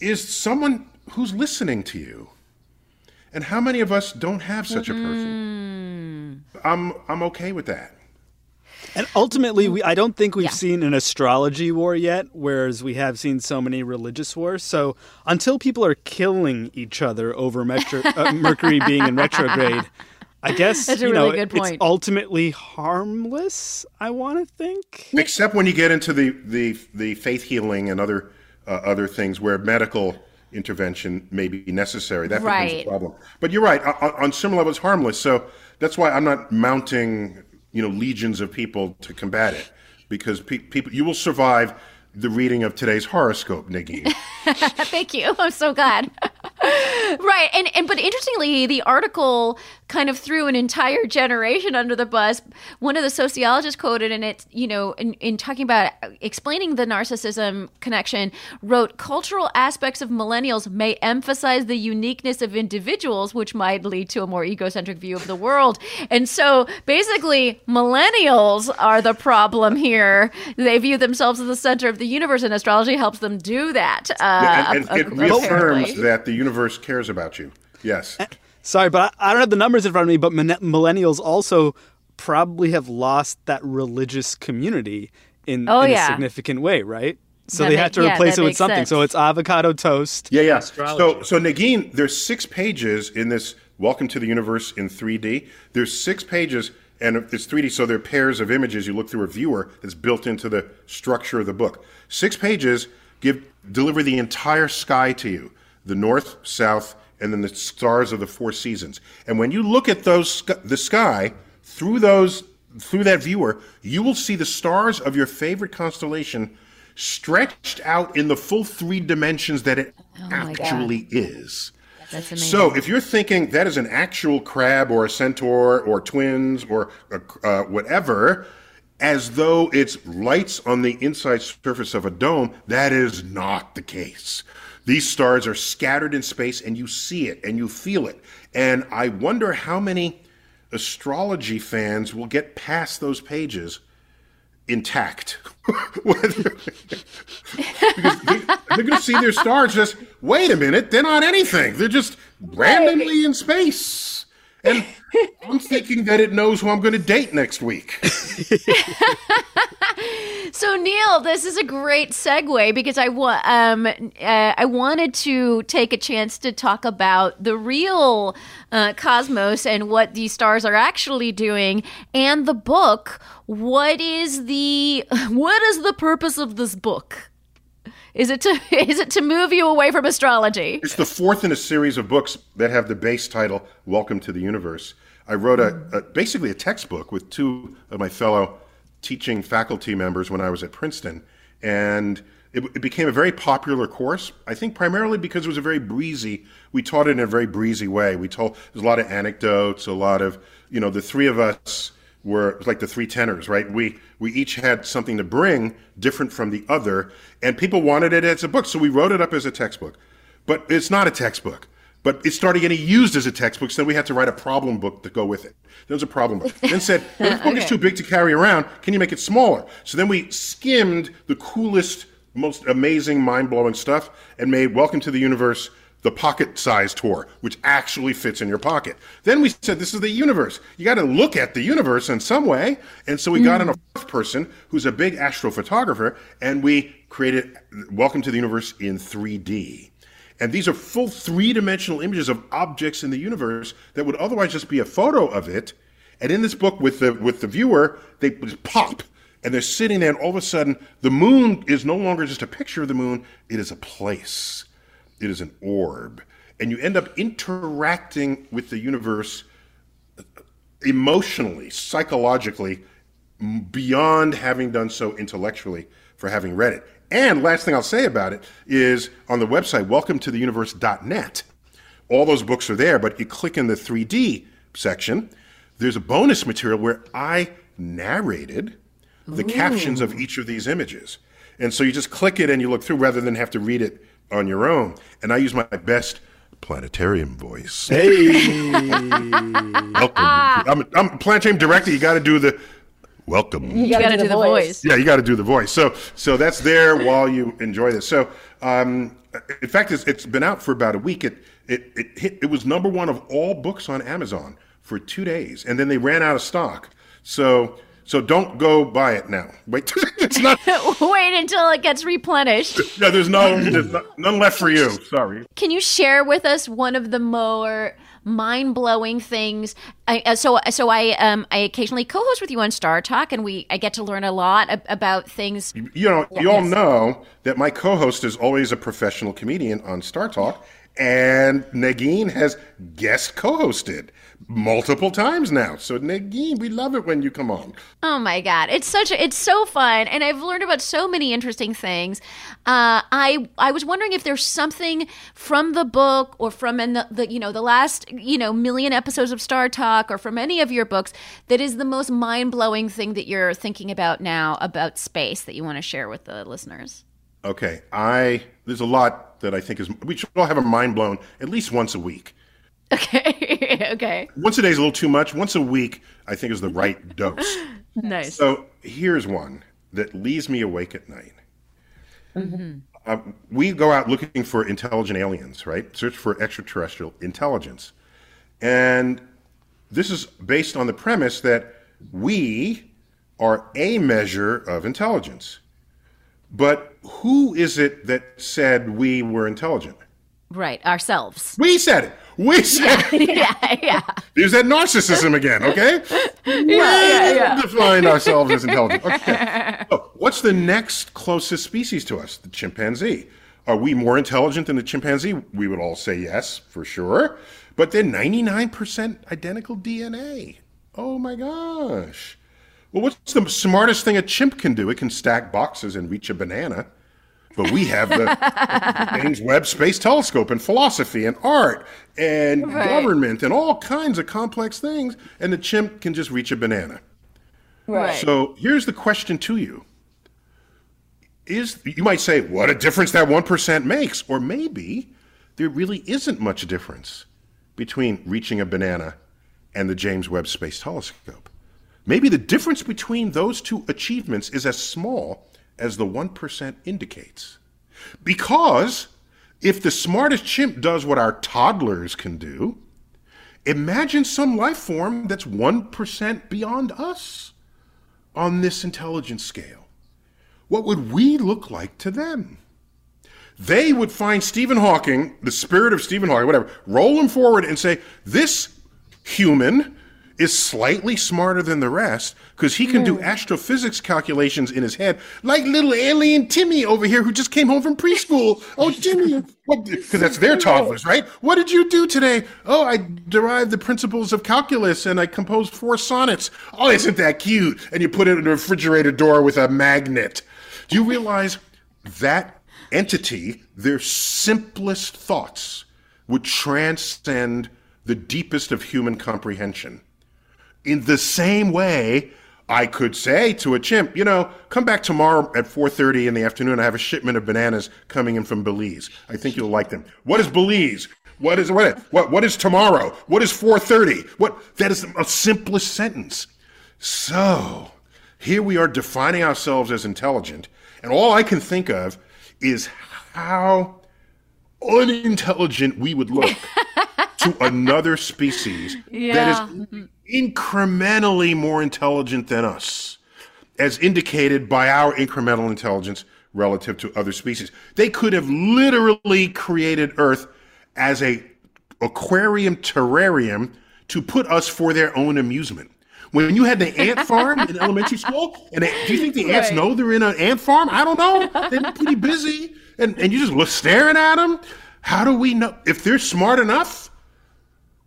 is someone who's listening to you. And how many of us don't have such a person? I'm I'm okay with that. And ultimately, we I don't think we've seen an astrology war yet, whereas we have seen so many religious wars. So until people are killing each other over metro, uh, Mercury being in retrograde, I guess That's a you know really good point. it's ultimately harmless. I want to think. Except when you get into the the, the faith healing and other uh, other things where medical intervention may be necessary. That becomes a problem. But you're right. On, on some level, it's harmless. So that's why I'm not mounting you know legions of people to combat it because pe- people you will survive the reading of today's horoscope, Nikki. Thank you. I'm so glad. right. And and but interestingly, the article kind of threw an entire generation under the bus. One of the sociologists quoted in it, you know, in, in talking about explaining the narcissism connection, wrote cultural aspects of millennials may emphasize the uniqueness of individuals, which might lead to a more egocentric view of the world. And so basically, millennials are the problem here. They view themselves as the center of the universe, and astrology helps them do that. Uh, and, and ap- it reaffirms apparently. that the universe cares about you. Yes. Sorry, but I, I don't have the numbers in front of me. But min- millennials also probably have lost that religious community in, Oh, in yeah. a significant way, right? So That they ma- have to yeah, replace that it with something. sense. So it's avocado toast. Yeah, yeah. astrology. So, so Negin, there's six pages in this Welcome to the Universe in 3D. There's six pages, and it's 3D, so they're pairs of images you look through a viewer that's built into the structure of the book. Six pages give deliver the entire sky to you: the north, south, and then the stars of the four seasons. And when you look at those the sky through those through that viewer, you will see the stars of your favorite constellation stretched out in the full three dimensions that it actually is. That's amazing. So, if you're thinking that is an actual crab or a centaur or twins or uh, whatever, as though it's lights on the inside surface of a dome, that is not the case. These stars are scattered in space and you see it and you feel it. And I wonder how many astrology fans will get past those pages intact. Because they, they're going to see their stars just, wait a minute, they're not anything. They're just randomly in space. And I'm thinking that it knows who I'm going to date next week. So Neil, this is a great segue because I wa- um uh, I wanted to take a chance to talk about the real uh, cosmos and what these stars are actually doing, and the book. What is the what is the purpose of this book? Is it to is it to move you away from astrology? It's the fourth in a series of books that have the base title "Welcome to the Universe." I wrote a, a basically a textbook with two of my fellow teaching faculty members when I was at Princeton, and it, it became a very popular course. I think primarily because it was a very breezy. We taught it in a very breezy way. We told there's a lot of anecdotes, a lot of you know the three of us were like the three tenors, right? We we each had something to bring different from the other, and people wanted it as a book, so we wrote it up as a textbook. But it's not a textbook. But it started getting used as a textbook, so then we had to write a problem book to go with it. There was a problem book. Then said, well, this book is too big to carry around. Can you make it smaller? So then we skimmed the coolest, most amazing, mind blowing stuff and made Welcome to the Universe the pocket size tour, which actually fits in your pocket. Then we said, this is the universe. You got to look at the universe in some way. And so we got in a mm. fourth person who's a big astrophotographer, and we created Welcome to the Universe in 3D. And these are full three dimensional images of objects in the universe that would otherwise just be a photo of it. And in this book, with the with the viewer, they just pop, and they're sitting there, and all of a sudden, the moon is no longer just a picture of the moon; it is a place, it is an orb, and you end up interacting with the universe uh, emotionally, psychologically, beyond having done so intellectually for having read it. And last thing I'll say about it is on the website, welcome to the universe.net. All those books are there, but you click in the 3D section, there's a bonus material where I narrated the captions of each of these images. And so you just click it and you look through rather than have to read it on your own. And I use my best planetarium voice. Hey. Welcome. I'm, I'm a planetarium director. You got to do the welcome. You got to do the voice. Yeah, you got to do the voice. So, so that's there while you enjoy this. So, um, in fact, it's, it's been out for about a week. It it it hit, it was number one of all books on Amazon for two days, and then they ran out of stock. So, so don't go buy it now. Wait, it's not. Wait until it gets replenished. Yeah, there's no there's no- none left for you. Sorry. Can you share with us one of the more mind-blowing things? I, uh, so, so I um I occasionally co-host with you on Star Talk, and we I get to learn a lot ab- about things. You know, you all know that my co-host is always a professional comedian on Star Talk, and Negin has guest co-hosted multiple times now. So Negin, we love it when you come on. Oh my god, it's such a, it's so fun, and I've learned about so many interesting things. Uh, I I was wondering if there's something from the book or from in the, the you know the last you know million episodes of Star Talk or from any of your books that is the most mind blowing thing that you're thinking about now about space that you want to share with the listeners. Okay, I there's a lot that I think is we should all have a mind blown at least once a week. Okay, okay, Once a day is a little too much. Once a week, I think is the right dose. nice. So here's one that leaves me awake at night. Uh, we go out looking for intelligent aliens, right? Search for extraterrestrial intelligence. And this is based on the premise that we are a measure of intelligence. But who is it that said we were intelligent? Right, ourselves. We said it. We said it. yeah, yeah. There's that narcissism again, okay? we define ourselves as intelligent. Okay. So, what's the next closest species to us? The chimpanzee. Are we more intelligent than the chimpanzee? We would all say yes, for sure. But they're 99% identical DNA. Oh my gosh. Well, what's the smartest thing a chimp can do? It can stack boxes and reach a banana. But we have the James Webb Space Telescope and philosophy and art and government and all kinds of complex things, and the chimp can just reach a banana. Right. So here's the question to you. Is you might say, what a difference that 1% makes, or maybe there really isn't much difference between reaching a banana and the James Webb Space Telescope. Maybe the difference between those two achievements is as small as the 1% indicates. Because if the smartest chimp does what our toddlers can do, imagine some life form that's 1% beyond us on this intelligence scale. What would we look like to them? They would find Stephen Hawking, the spirit of Stephen Hawking, whatever, roll him forward and say, This human is slightly smarter than the rest because he can do hmm. astrophysics calculations in his head, like little alien Timmy over here who just came home from preschool. Oh, Timmy, because that's their toddlers, right? What did you do today? Oh, I derived the principles of calculus and I composed four sonnets. Oh, isn't that cute? And you put it in a refrigerator door with a magnet. Do you realize that entity, their simplest thoughts, would transcend the deepest of human comprehension? In the same way I could say to a chimp, you know, come back tomorrow at 4:30 in the afternoon. I have a shipment of bananas coming in from Belize. I think you'll like them. What is Belize? What is what what what is tomorrow? What is 4:30? What that is a simplest sentence. So, here we are defining ourselves as intelligent, and all I can think of is how unintelligent we would look to another species that is incrementally more intelligent than us, as indicated by our incremental intelligence relative to other species. They could have literally created Earth as a aquarium terrarium to put us for their own amusement. When you had the ant farm in elementary school, and they, do you think the ants know they're in an ant farm? I don't know. They're pretty busy, and and you just look staring at them. How do we know if they're smart enough?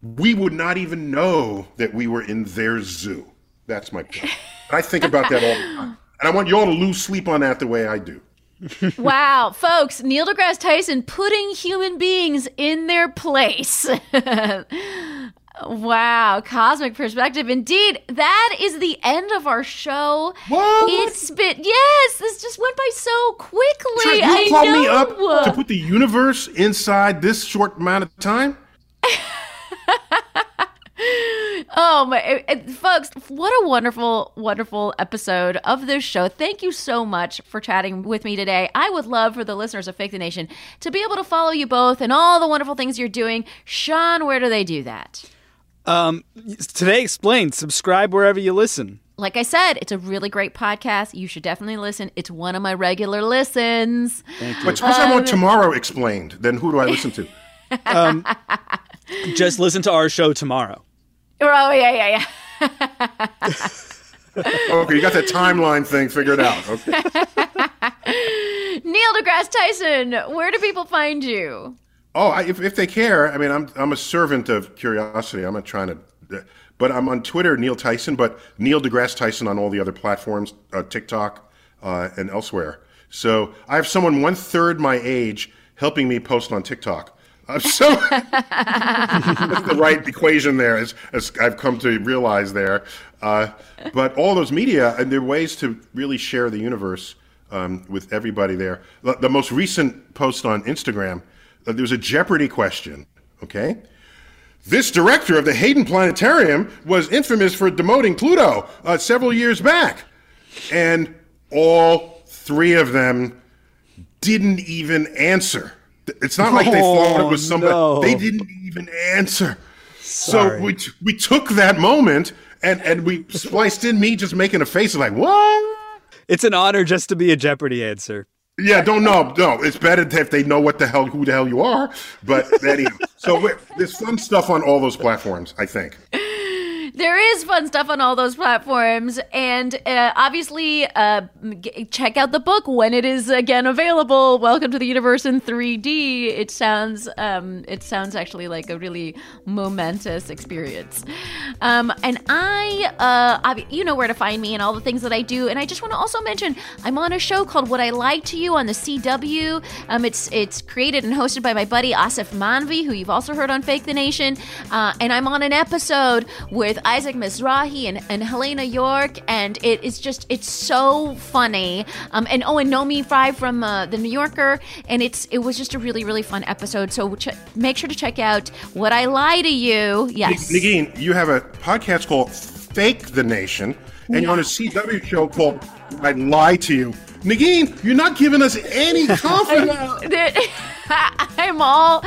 We would not even know that we were in their zoo. That's my point. I think about that all the time. And I want you all to lose sleep on that the way I do. Wow, folks, Neil deGrasse Tyson putting human beings in their place. Wow, cosmic perspective. Indeed, that is the end of our show. What? It's been yes, this just went by so quickly. You I called know. me up to put the universe inside this short amount of time? Oh my, it- it- folks! What a wonderful, wonderful episode of this show. Thank you so much for chatting with me today. I would love for the listeners of Fake the Nation to be able to follow you both and all the wonderful things you're doing. Sean, where do they do that? Um, today explained. Subscribe wherever you listen. Like I said, it's a really great podcast. You should definitely listen. It's one of my regular listens. But suppose I want tomorrow explained, then who do I listen to? Just listen to our show tomorrow. Oh yeah, yeah, yeah. Okay, you got that timeline thing figured out. Okay. Neil deGrasse Tyson, where do people find you? Oh, I, if, if they care, I mean, I'm I'm a servant of curiosity. I'm not trying to, but I'm on Twitter, Neil Tyson, but Neil deGrasse Tyson on all the other platforms, uh, TikTok, uh, and elsewhere. So I have someone one third my age helping me post on TikTok. Uh, so that's the right equation there, as, as I've come to realize there. Uh, but all those media, and there are ways to really share the universe um, with everybody there. The, the most recent post on Instagram, uh, there was a Jeopardy question. Okay, this director of the Hayden Planetarium was infamous for demoting Pluto uh, several years back, and all three of them didn't even answer. It's not like they thought it was Oh, somebody. no. They didn't even answer. Sorry. So we t- we took that moment and and we spliced in me just making a face like what? It's an honor just to be a Jeopardy answer. Yeah, don't know. No, it's better if they know what the hell who the hell you are. But anyhow, so there's fun stuff on all those platforms. I think. There is fun stuff on all those platforms, and uh, obviously, uh, g- check out the book when it is again available. Welcome to the universe in 3D. It sounds, um, it sounds actually like a really momentous experience. Um, and I, uh, you know where to find me and all the things that I do. And I just want to also mention I'm on a show called Would I Lie to You on the CW. Um, it's it's created and hosted by my buddy Aasif Mandvi, who you've also heard on Fake the Nation. Uh, and I'm on an episode with Isaac Mizrahi and, and Helena York, and it is just it's so funny. Um, and oh, and Naomi Fry from uh, the New Yorker, and it's it was just a really really fun episode. So ch- make sure to check out Would I Lie to You. Yes, Negin, you have a podcast called Fake the Nation, and you're on a CW show called I Lie to You. Negin, you're not giving us any confidence. I'm all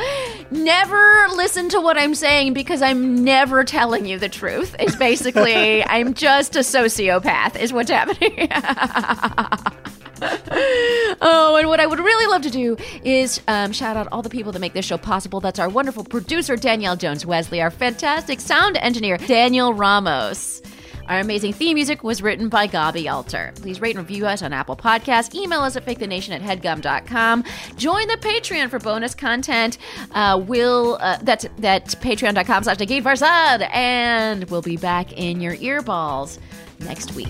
never listen to what I'm saying because I'm never telling you the truth. It's basically I'm just a sociopath is what's happening. oh, and what I would really love to do is um, shout out all the people that make this show possible. That's our wonderful producer Danielle Jones Wesley, our fantastic sound engineer Daniel Ramos. Our amazing theme music was written by Gabi Alter. Please rate and review us on Apple Podcasts. Email us at fakethenation at headgum.com. Join the Patreon for bonus content. Uh, we'll, uh, that's, that's patreon.com slash Farsad. And we'll be back in your earballs next week.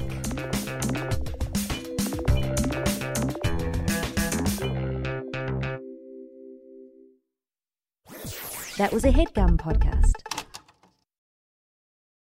That was a headgum podcast.